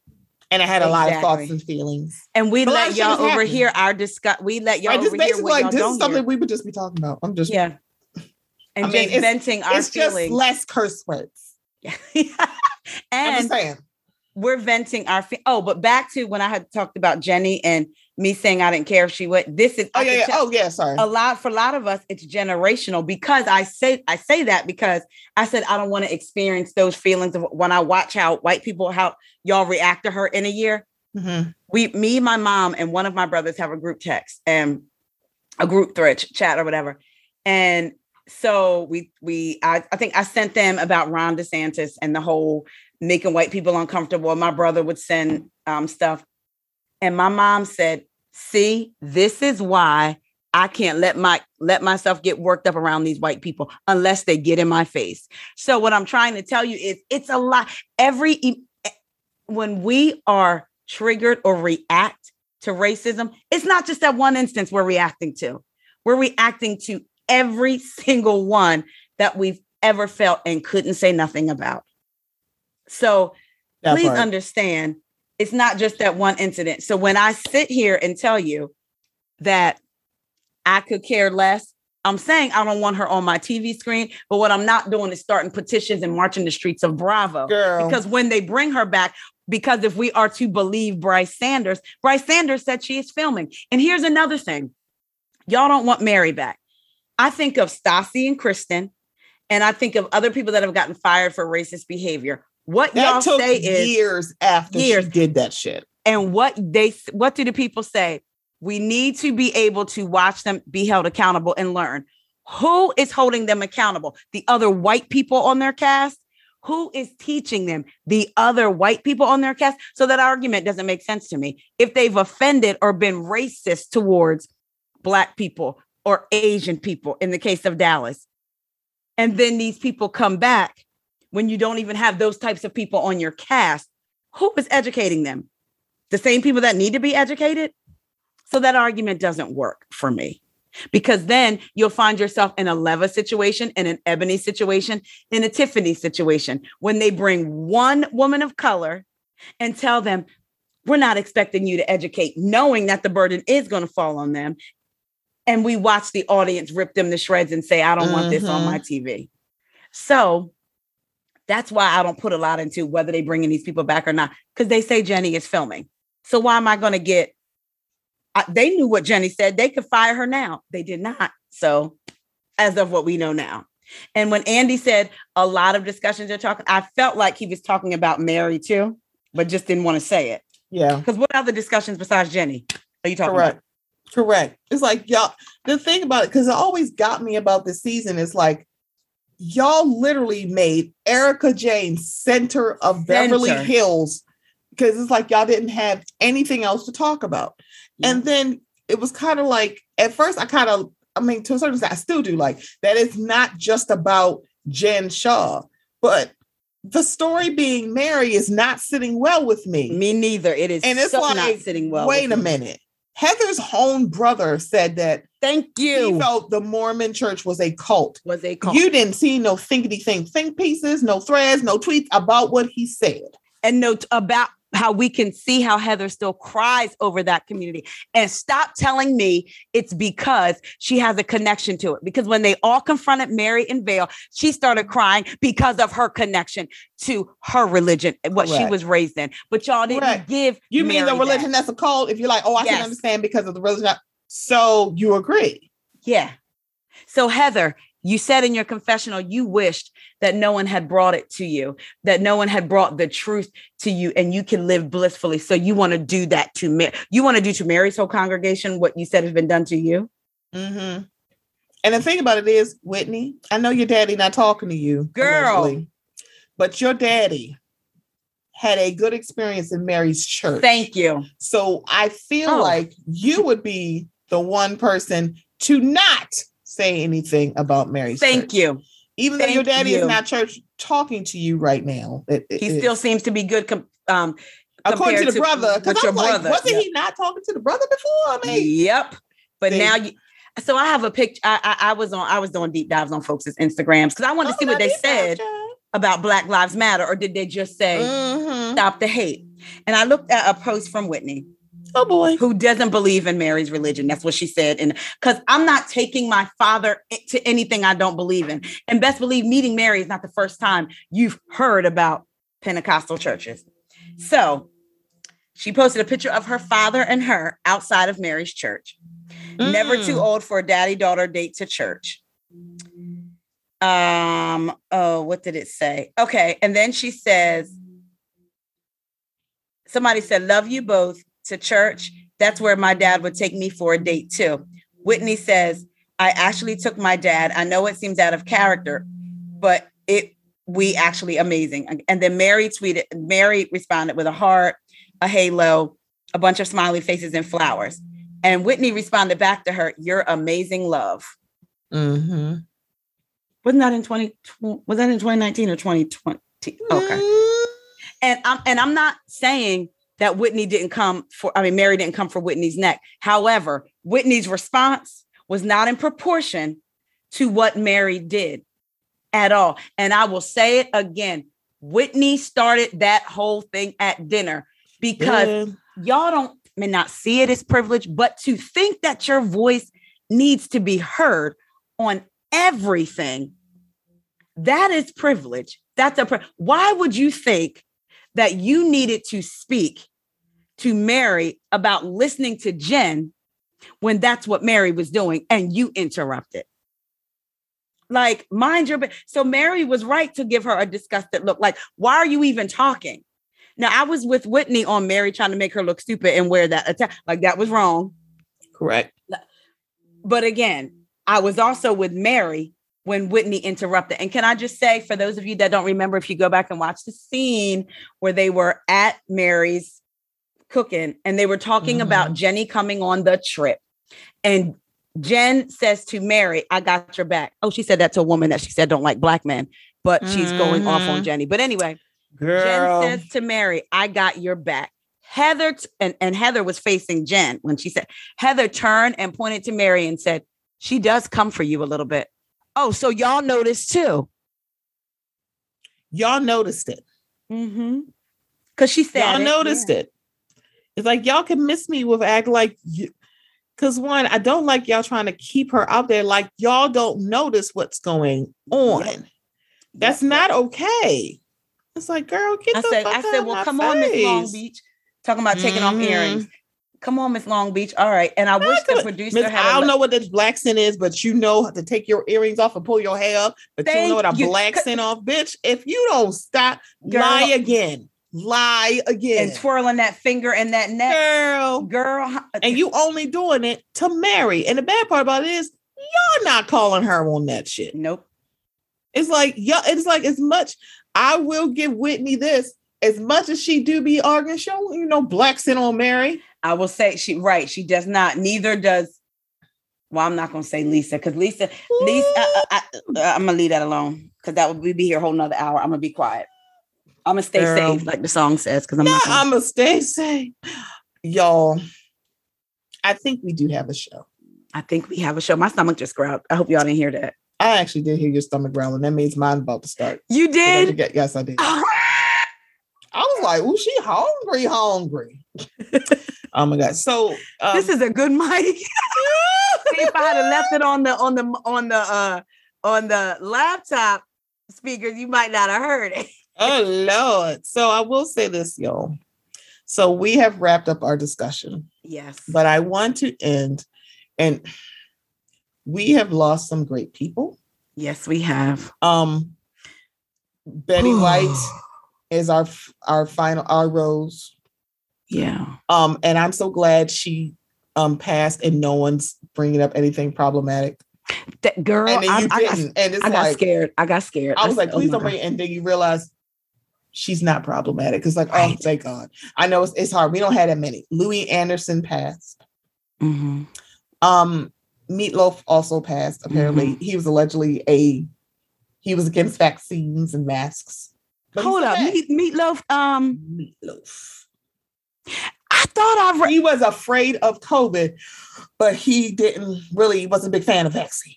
And I had a lot of thoughts and feelings. and we lot let y'all has happened. overhear our discuss. We let y'all Right? Just overhear basically like this is something hear. we would just be talking about. I'm just Yeah. And I mean, just it's- venting our it's just feelings. less curse words. And just saying. we're venting our fe- oh, but back to when I had talked about Jenny and me saying I didn't care if she went. This is Oh I yeah, yeah. Oh yeah, sorry. a lot for a lot of us it's generational because i say i say that because i said i don't want to experience those feelings of when i watch how white people how y'all react to her in a year Mhm. we me my mom and one of my brothers have a group text and a group thread ch- chat or whatever and so we we I, I think i sent them about ron desantis and the whole making white people uncomfortable my brother would send um, stuff and my mom said see this is why i can't let my let myself get worked up around these white people unless they get in my face so what i'm trying to tell you is it's a lot every e- eh, when we are triggered or react to racism, it's not just that one instance we're reacting to. We're reacting to every single one that we've ever felt and couldn't say nothing about. So That please part. understand it's not just that one incident. So when I sit here and tell you that I could care less, I'm saying I don't want her on my TV screen, but what I'm not doing is starting petitions and marching the streets of Bravo. Girl. Because when they bring her back, because if we are to believe Bryce Sanders, Bryce Sanders said she is filming. And here's another thing y'all don't want Mary back. I think of Stassi and Kristen, and I think of other people that have gotten fired for racist behavior. What that y'all took say is, years after years. she did that shit. and what they what do the people say? We need to be able to watch them be held accountable and learn. Who is holding them accountable? The other white people on their cast? Who is teaching them? The other white people on their cast? So that argument doesn't make sense to me. If they've offended or been racist towards black people or Asian people in the case of Dallas, and then these people come back when you don't even have those types of people on your cast, who is educating them? the same people that need to be educated. So that argument doesn't work for me because then you'll find yourself in a Leva situation, in an Eboni situation, in a Tiffany situation when they bring one woman of color and tell them, we're not expecting you to educate, knowing that the burden is going to fall on them. And we watch the audience rip them to shreds and say, I don't want this on my mm-hmm. TV. So that's why I don't put a lot into whether they bringing these people back or not, because they say Jenny is filming. So why am I going to get? I, they knew what Jenny said. They could fire her now. They did not. So, as of what we know now. And when Andy said a lot of discussions are talking, I felt like he was talking about Mary too, but just didn't want to say it. Yeah. Because what other discussions besides Jenny are you talking Correct. about? Correct. It's like y'all. The thing about it, because it always got me about this season, is like y'all literally made Erika Jayne center of Beverly Hills because it's like y'all didn't have anything else to talk about. And then it was kind of like at first I kind of, I mean, to a certain extent, I still do like that. It's not just about Jen Shah, but the story being Mary is not sitting well with me. Me neither. It is And it's so like, not sitting well. Wait a me. minute. Heather's own brother said that Thank you. he felt the Mormon church was a cult. Was a call. You didn't see no thinkity think think pieces, no threads, no tweets about what he said. and note about how we can see how Heather still cries over that community. And stop telling me it's because she has a connection to it. Because when they all confronted Mary in Vail, she started crying because of her connection to her religion, and what she was raised in. But y'all didn't Correct. give You mean the religion that. that's a cult? If you're like, oh, I Yes. can understand because of the religion. So you agree? Yeah. So, Heather, you said in your confessional you wished that no one had brought it to you, that no one had brought the truth to you, and you can live blissfully. So, you want to do that to Mary. You want to do to Mary's whole congregation what you said has been done to you. Mm-hmm. And the thing about it is, Whitney, I know your daddy not talking to you, Girl. allegedly, but your daddy had a good experience in Mary's church. Thank you. So I feel Oh. like you would be the one person to not say anything about Mary's Thank church. you. Even though your daddy you. is not church talking to you right now. it- it He still seems to be good. Com- um, according to the to- brother. Because I'm like, brother, wasn't yeah. he not talking to the brother before? I mean, Yep. But now you. So I have a picture. I, I I was on. I was doing deep dives on folks' Instagrams because I wanted to see what they said about Black Lives Matter, or did they just say Mhm. stop the hate? And I looked at a post from Whitney Oh boy. who doesn't believe in Mary's religion. That's what she said. And because I'm not taking my father to anything I don't believe in. And best believe meeting Mary is not the first time you've heard about Pentecostal churches. So she posted a picture of her father and her outside of Mary's church. Never Mm. too old for a daddy daughter date to church. Um, oh, what did it say? Okay, and then she says, somebody said, Love you both to church. That's where my dad would take me for a date too. Whitney says, I actually took my dad. I know it seems out of character, but it we actually amazing. And then Mary tweeted, Mary responded with a heart, a halo, a bunch of smiley faces and flowers. And Whitney responded back to her, You're amazing love. Mm-hmm. Wasn't that in 20 was that in 2019 or 2020? Okay. Mm. And I'm and I'm not saying that Whitney didn't come for I mean Mary didn't come for Whitney's neck. However, Whitney's response was not in proportion to what Mary did at all. And I will say it again. Whitney started that whole thing at dinner because Yeah. y'all don't may not see it as privilege, but to think that your voice needs to be heard on everything, that is privilege. That's a pri- why would you think that you needed to speak to Mary about listening to Jen when that's what Mary was doing and you interrupted? Like, mind your so Mary was right to give her a disgusted look. Like, why are you even talking? Now, I was with Whitney on Mary trying to make her look stupid and wear that attack. Like, that was wrong. Correct. But again, I was also with Mary when Whitney interrupted. And can I just say, for those of you that don't remember, if you go back and watch the scene where they were at Mary's cooking and they were talking about Jenny coming on the trip. And Jen says to Mary, I got your back. Oh, she said that to a woman that she said don't like black men, but she's going off on Mhm. Jenny. But anyway, Girl. Jen says to Mary, I got your back. Heather t- and, and Heather was facing Jen when she said, Heather turned and pointed to Mary and said, She does come for you a little bit. Oh, so y'all noticed too. y'all noticed it. Mm-hmm. Because she said, Y'all it, noticed yeah. it. It's like y'all can miss me with act like you. Because one, I don't like y'all trying to keep her out there. Like y'all don't notice what's going on. That's Yep, not okay. It's like, girl, get I the said, fuck I said, well, come on, Miss Long. Beach. Talking about taking off Mhm. earrings. Come on, Miss Long Beach. All right. And I wish the producer had I don't know what this black sin is, but you know how to take your earrings off and pull your hair up. But you know what a you. black sin off, bitch. If you don't stop, Girl. lie again, lie again, and twirling that finger and that neck. girl. Girl, uh, And you only doing it to Mary. And the bad part about it is, you're not calling her on that shit. nope. It's like, yeah, it's like as much. I will give Whitney this. As much as she do be arguing, she don't, you know, black sin on Mary. I will say she right. She does not. Neither does. Well, I'm not gonna say Lisa because Lisa, Lisa, I, am gonna leave that alone because that would be here a whole nother hour. I'm gonna be quiet. I'm gonna stay Girl. safe, like the song says, because I'm not. Gonna, I'm gonna stay safe, y'all. I think we do have a show. I think we have a show. My stomach just growled. I hope y'all didn't hear that. I actually did hear your stomach growling. That means mine's about to start. You Did I? Yes, I did. I was like, oh, she hungry, hungry. oh my god. So um, this is a good mic. if I had left it on the on the on the uh on the laptop speakers, you might not have heard it. Oh Lord. So I will say this, y'all. So we have wrapped up our discussion, Yes. but I want to end, and we have lost some great people. yes, we have. Um, Betty White is our our final our rose. Yeah. Um, and I'm so glad she um passed, and no one's bringing up anything problematic. That girl, and then I, I got, didn't, and it's I got like scared. I got scared. I was like, said, oh please my don't God. bring. And then you realize she's not problematic. It's like, oh, Right. thank God. I know it's, it's hard. We don't have that many. Louie Anderson passed. Mhm. Um, Meatloaf also passed. Apparently, Mm-hmm. he was allegedly a he was against vaccines and masks. But Hold up, meat, meatloaf. Um. Meatloaf. I thought I read. He was afraid of COVID, but he didn't really wasn't a big fan of vaccines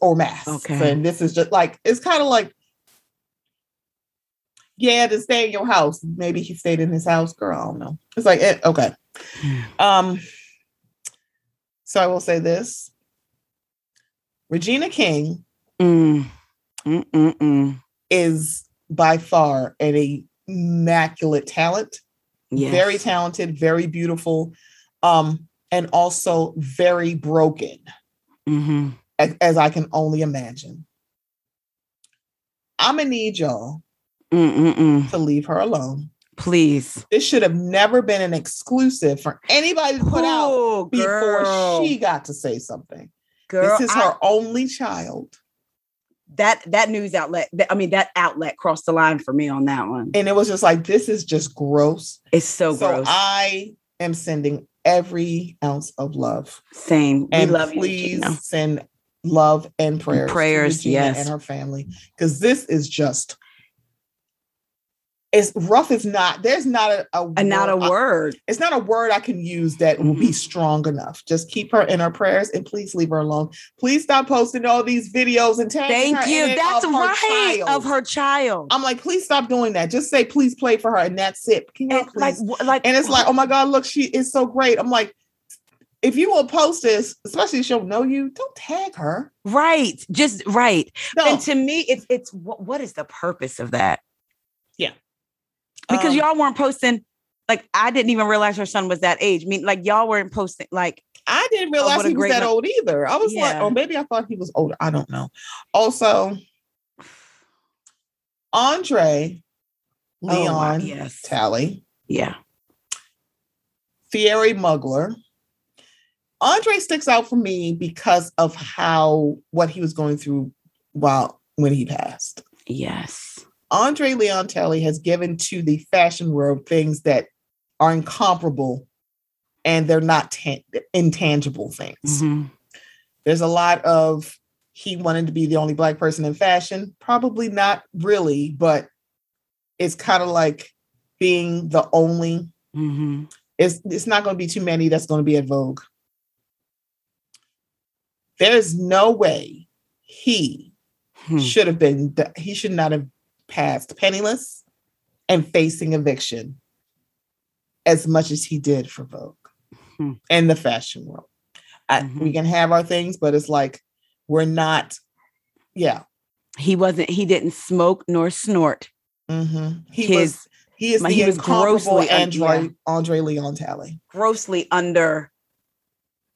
or masks. Okay. And this is just like it's kind of like yeah, to stay in your house. Maybe he stayed in his house, girl. I don't know. It's like eh, okay. Um. So I will say this: Regina King Mm. Mm, mm, mm. is by far an immaculate talent. Yes. Very talented, very beautiful, um, and also very broken. Mhm. as, as I can only imagine. I'm gonna need y'all Mm, mm, mm. to leave her alone. Please. This should have never been an exclusive for anybody to put out Oh, before girl. she got to say something. Girl, this is I- her only child, that that news outlet. that- I mean, that outlet crossed the line for me on that one. and it was just like this is just gross. It's so, so gross. I am sending every ounce of love, Same. and we love you. please Gina. send love and prayers, to prayers, yes. and her family because this is just. It's rough. It's not. There's not a, a And not a word- I- it's not a word I can use that will be Mhm. strong enough. Just keep her in her prayers and please leave her alone. Please stop posting all these videos and Thank her you. That's of her right. child. Of her child. I'm like, please stop doing that. Just say, please play for her, and that's it. Can you like, like, and it's like, oh my God, look, she is so great. I'm like, if you will post this, especially if she'll know you, don't tag her. right, just right. No. And to me, it's it's what, what is the purpose of that? Because Um, y'all weren't posting. Like, I didn't even realize her son was that age. I mean, like, y'all weren't posting. Like, I didn't Oh, realize a he was that old either. I was like, Yeah. oh, maybe I thought he was older. I don't know. Also, Andre oh, Leon yes, Talley, yeah, Thierry Mugler. Andre sticks out for me because of how what he was going through while when he passed. yes, Andre Leon Talley has given to the fashion world things that are incomparable and they're not tan- intangible things. Mhm. There's a lot of he wanted to be the only black person in fashion. Probably not really, but it's kind of like being the only. Mhm. It's it's not going to be too many that's going to be at Vogue. There's no way he Hmm. should have been. He should not have passed penniless and facing eviction as much as he did for Vogue Hmm. and the fashion world. I, Mhm. We can have our things, but it's like we're not. Yeah, He wasn't. He didn't smoke nor snort. mhm. he His was. He is my- the he was grossly Andre. Andre Leon Talley. grossly under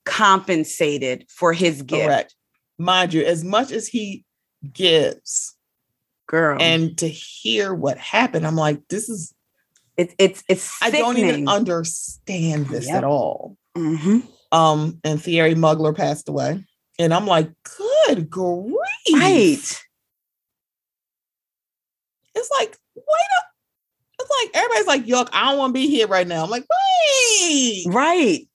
compensated for his gift, Correct. Mind you, as much as he gives, girl. and to hear what happened, I'm like, this is. it's it's it's. I don't even understand this Yep. at all. Mhm. Um, and Thierry Mugler passed away, and I'm like, good grief! Right. It's like, wait up. It's like everybody's like, yuck, I don't want to be here right now. I'm like, wait. Right.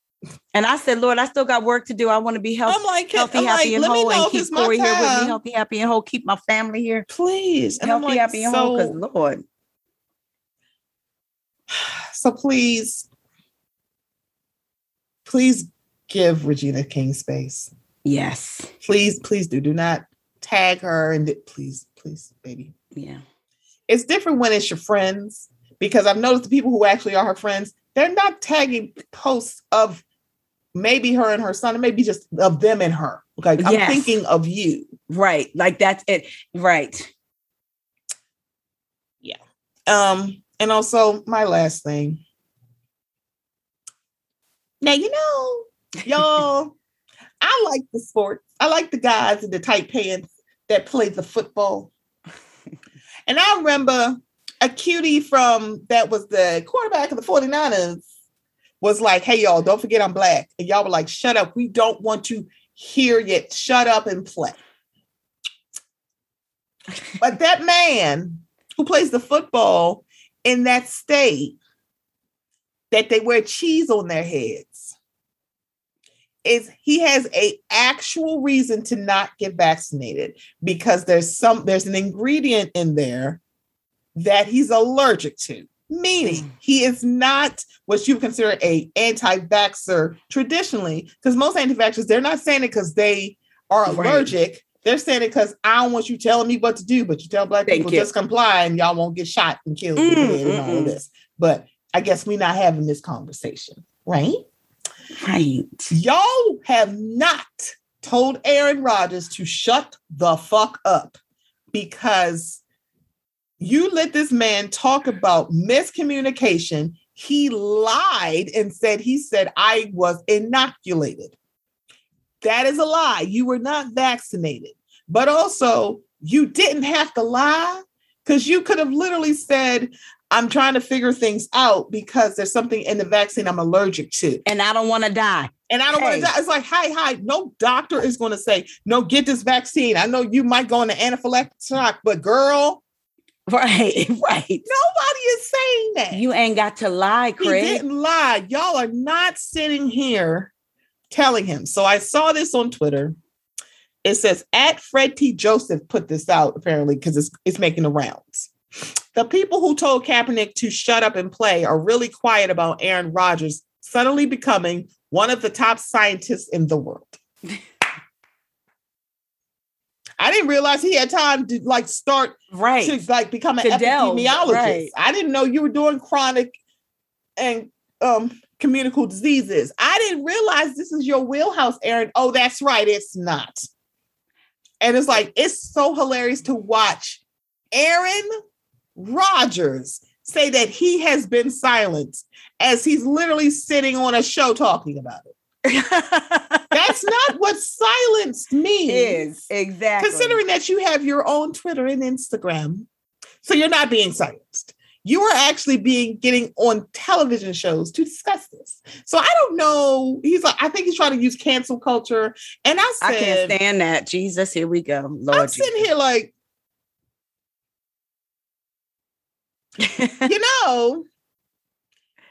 And I said, Lord, I still got work to do. I want to be healthy, I'm like, healthy, I'm happy, like, and whole, and keep Corey here with me, healthy, happy, and whole. Keep my family here, Please. And healthy, like, happy, and whole. Because Lord, so please, please give Regina King space. yes, Please, please do. Do not tag her and please, please, baby. yeah, It's different when it's your friends because I've noticed the people who actually are her friends, they're not tagging posts of maybe her and her son, or maybe just of them and her. Like I'm Yes. thinking of you. Right. Like that's it. Right. Yeah. Um, and also my last thing. Now you know, y'all, I like the sport. I like the guys in the tight pants that play the football. And I remember a cutie from that was the quarterback of the 49ers was like, hey, y'all, don't forget I'm black. And y'all were like, shut up. We don't want to hear yet. Shut up and play. But that man who plays the football in that state that they wear cheese on their heads is he has a actual reason to not get vaccinated because there's some there's an ingredient in there that he's allergic to meaning he is not what you consider a anti-vaxxer traditionally because most anti-vaxxers they're not saying it because they are Right. allergic they're saying it because I don't want you telling me what to do, but you tell black Thank people you. just comply and y'all won't get shot and killed Mm, and dead and all mm, of mm. this. But I guess we're not having this conversation, right? Right. Y'all have not told Aaron Rodgers to shut the fuck up because you let this man talk about miscommunication. He lied and said he said I was inoculated. That is a lie. You were not vaccinated. But also, you didn't have to lie because you could have literally said, I'm trying to figure things out because there's something in the vaccine I'm allergic to. And I don't want to die. And I don't want to die. It's like, hi, hi. No doctor is going to say, no, get this vaccine. I know you might go into anaphylactic shock, but girl, Right. Right. nobody is saying that. You ain't got to lie, he Craig. didn't lie. Y'all are not sitting here telling him. So I saw this on Twitter. It says at Fred T. Joseph put this out apparently because it's it's making the rounds. The people who told Kaepernick to shut up and play are really quiet about Aaron Rodgers suddenly becoming one of the top scientists in the world. I didn't realize he had time to like start Right. to like become an To epidemiologist. right. I didn't know you were doing chronic and um communicable diseases. I didn't realize this is your wheelhouse, Aaron. Oh, that's right, it's not. And it's like it's so hilarious to watch Aaron Rodgers say that he has been silenced as he's literally sitting on a show talking about it. That's not what silenced means is exactly. considering that you have your own Twitter and Instagram, so you're not being silenced. You are actually being getting on television shows to discuss this. So I don't know. He's like, I think he's trying to use cancel culture. And I I can't stand that. Jesus, here we go. Lord I'm Lord. sitting here like, you know,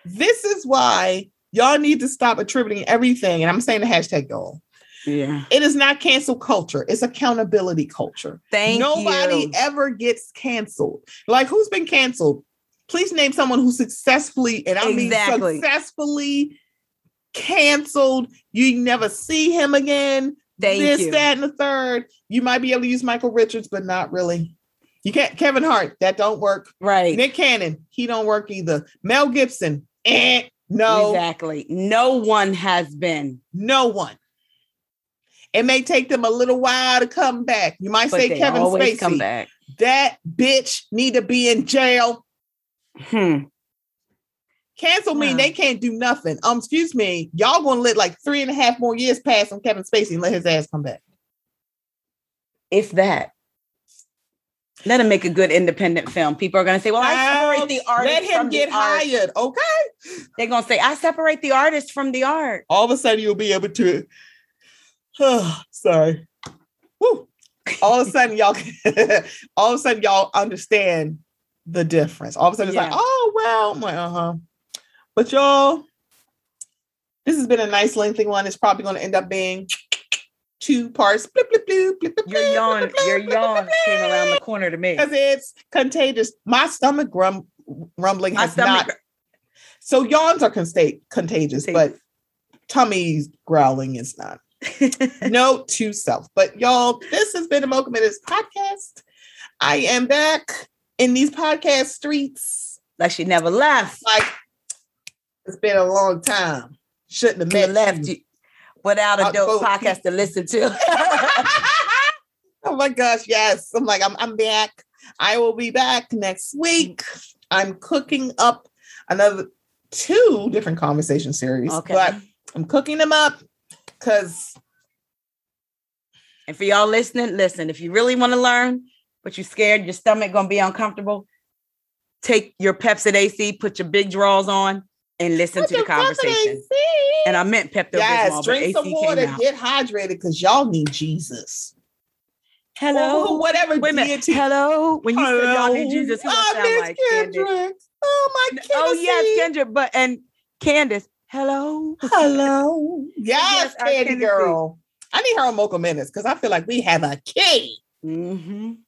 this is why y'all need to stop attributing everything. And I'm saying the hashtag y'all. yeah. It is not cancel culture. It's accountability culture. Thank Nobody you. ever gets canceled. Like who's been canceled? Please name someone who successfully, and I Exactly. mean successfully canceled. You never see him again. Thank this, you. that, and the third. You might be able to use Michael Richards, but not really. You can't. Kevin Hart, that don't work. right. Nick Cannon, he don't work either. Mel Gibson, eh, no, Exactly. No one has been. no one. It may take them a little while to come back. You might But say Kevin Spacey. come back. that bitch need to be in jail. Hmm. Cancel me. Wow. They can't do nothing. Um, excuse me. Y'all gonna let like three and a half more years pass on Kevin Spacey and let his ass come back. If that. Let him make a good independent film. People are going to say, "Well, I separate the artist let him from get the art." hired. Okay. They're going to say, "I separate the artist from the art." All of a sudden you'll be able to. sorry. Woo. All of a sudden y'all. all of a sudden y'all understand the difference. All of a sudden it's like, oh well, I'm like, uh huh. But y'all, this has been a nice lengthy one. It's probably going to end up being two parts. Blip, blip, blip, Your yawn, your yawn came around the corner to me. because it's contagious. My stomach grum, rumbling My has stomach- not. So yawns are consta- contagious, but tummy's growling is not. Note to self. But y'all, this has been a Mocha Minutes podcast. I am back in these podcast streets like she never left. Like it's been a long time. Shouldn't have left you. Without a Out dope podcast to listen to. oh my gosh, yes. I'm like, I'm I'm back. I will be back next week. I'm cooking up another two different conversation series, Okay. but I'm cooking them up because And for y'all listening, listen, if you really want to learn, but you're scared, your stomach gonna be uncomfortable, take your Pepcid AC, put your big drawers on, and listen to the conversation. And I meant Pepto yes, Bismol, drink some water, get hydrated because y'all need Jesus. Hello, Or whatever wait a minute. deity. Hello, when you said y'all need Jesus, who else sound miss like? Kendrick. Oh my Oh yes, Kendrick. But and Candace. Hello. Hello. Yes, Yes, Candy Girl. I need her on Mocha Minutes because I feel like we have a key. Mm-hmm.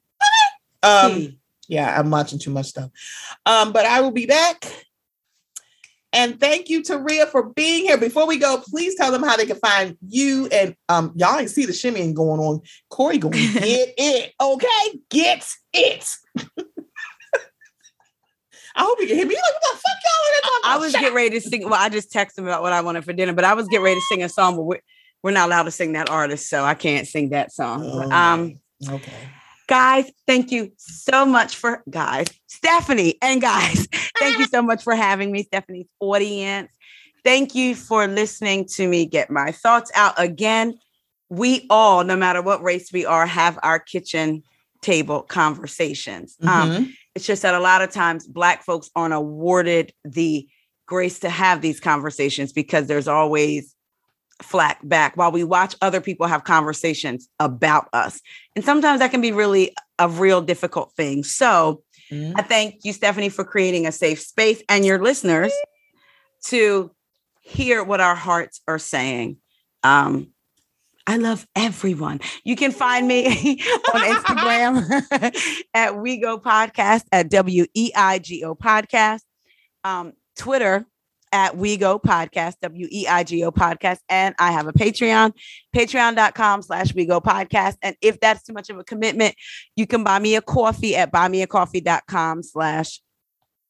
Um, yeah, I'm watching too much stuff. Um, but I will be back. And thank you to Rhea for being here. Before we go, please tell them how they can find you. And um, y'all ain't see the shimmying going on. Corey going get it, okay? Get it. I hope you can hear me. You're like, what the fuck y'all there talking I was Shut getting ready to sing. Well, I just texted him about what I wanted for dinner, but I was getting ready to sing a song, but we're, we're not allowed to sing that artist, so I can't sing that song. But, Oh, um, Okay. Guys, thank you so much for guys, Stephanie and guys, thank you so much for having me, Stephanie's audience. Thank you for listening to me get my thoughts out again. We all, no matter what race we are, have our kitchen table conversations. Um, Mhm. it's just that a lot of times Black folks aren't awarded the grace to have these conversations because there's always flack back while we watch other people have conversations about us. And sometimes that can be really a real difficult thing. So Mhm. I thank you, Stephanie, for creating a safe space and your listeners to hear what our hearts are saying. Um, I love everyone. You can find me on Instagram at We Go Podcast at W E I G O Podcast, um, Twitter at We Go Podcast, W E I G O Podcast, and I have a Patreon, patreon.com slash We Go Podcast. And if that's too much of a commitment, you can buy me a coffee at buymeacoffee.com slash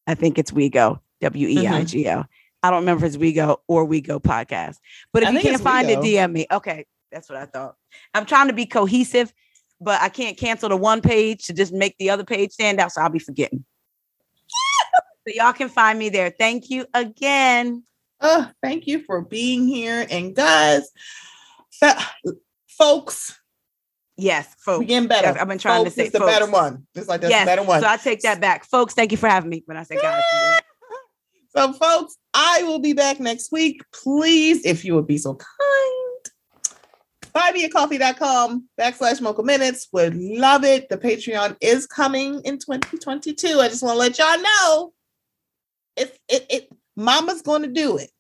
I think it's We Go, W E I G O. I don't remember if it's We Go or We Go Podcast. But if I you can't find it, DM me. Okay, that's what I thought. I'm trying to be cohesive, but I can't cancel the one page to just make the other page stand out. So I'll be forgetting. So y'all can find me there. Thank you again. Oh, thank you for being here. And guys, folks, Yes, folks. getting better. Yes, I've been trying to say is the folks. better one. It's like that's yes, the better one. so I take that back. Folks, thank you for having me. When I say guys, So, folks, I will be back next week. Please, if you would be so kind, buymeacoffee.com backslash mocha minutes. Would love it. The Patreon is coming in 2022. I just want to let y'all know it's it, it mama's going to do it.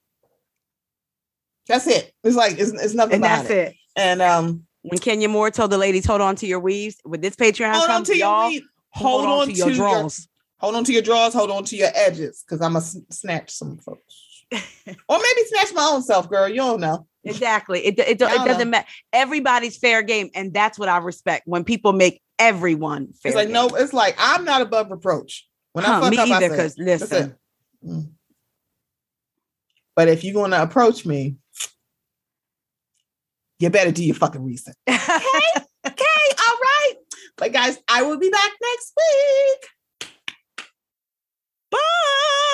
That's it. It's like it's, it's nothing and about that's it. it. And um When Kenya Moore told the ladies, hold on to your weaves, with this Patreon hold on to your y'all, weed. Hold, on, to your, drawers. hold on to your drawers, hold on to your edges, because I'm gonna snatch some folks. or maybe snatch my own self, girl. You don't know. Exactly. It, it, it Y'all doesn't matter. Everybody's fair game. And that's what I respect when people make everyone fair. It's like game. no, it's like I'm not above reproach. When I fuck me up, either, because "That's listen, it." Mm. But if you're gonna approach me, you better do your fucking research. Okay, okay, all right. But guys, I will be back next week. Bye.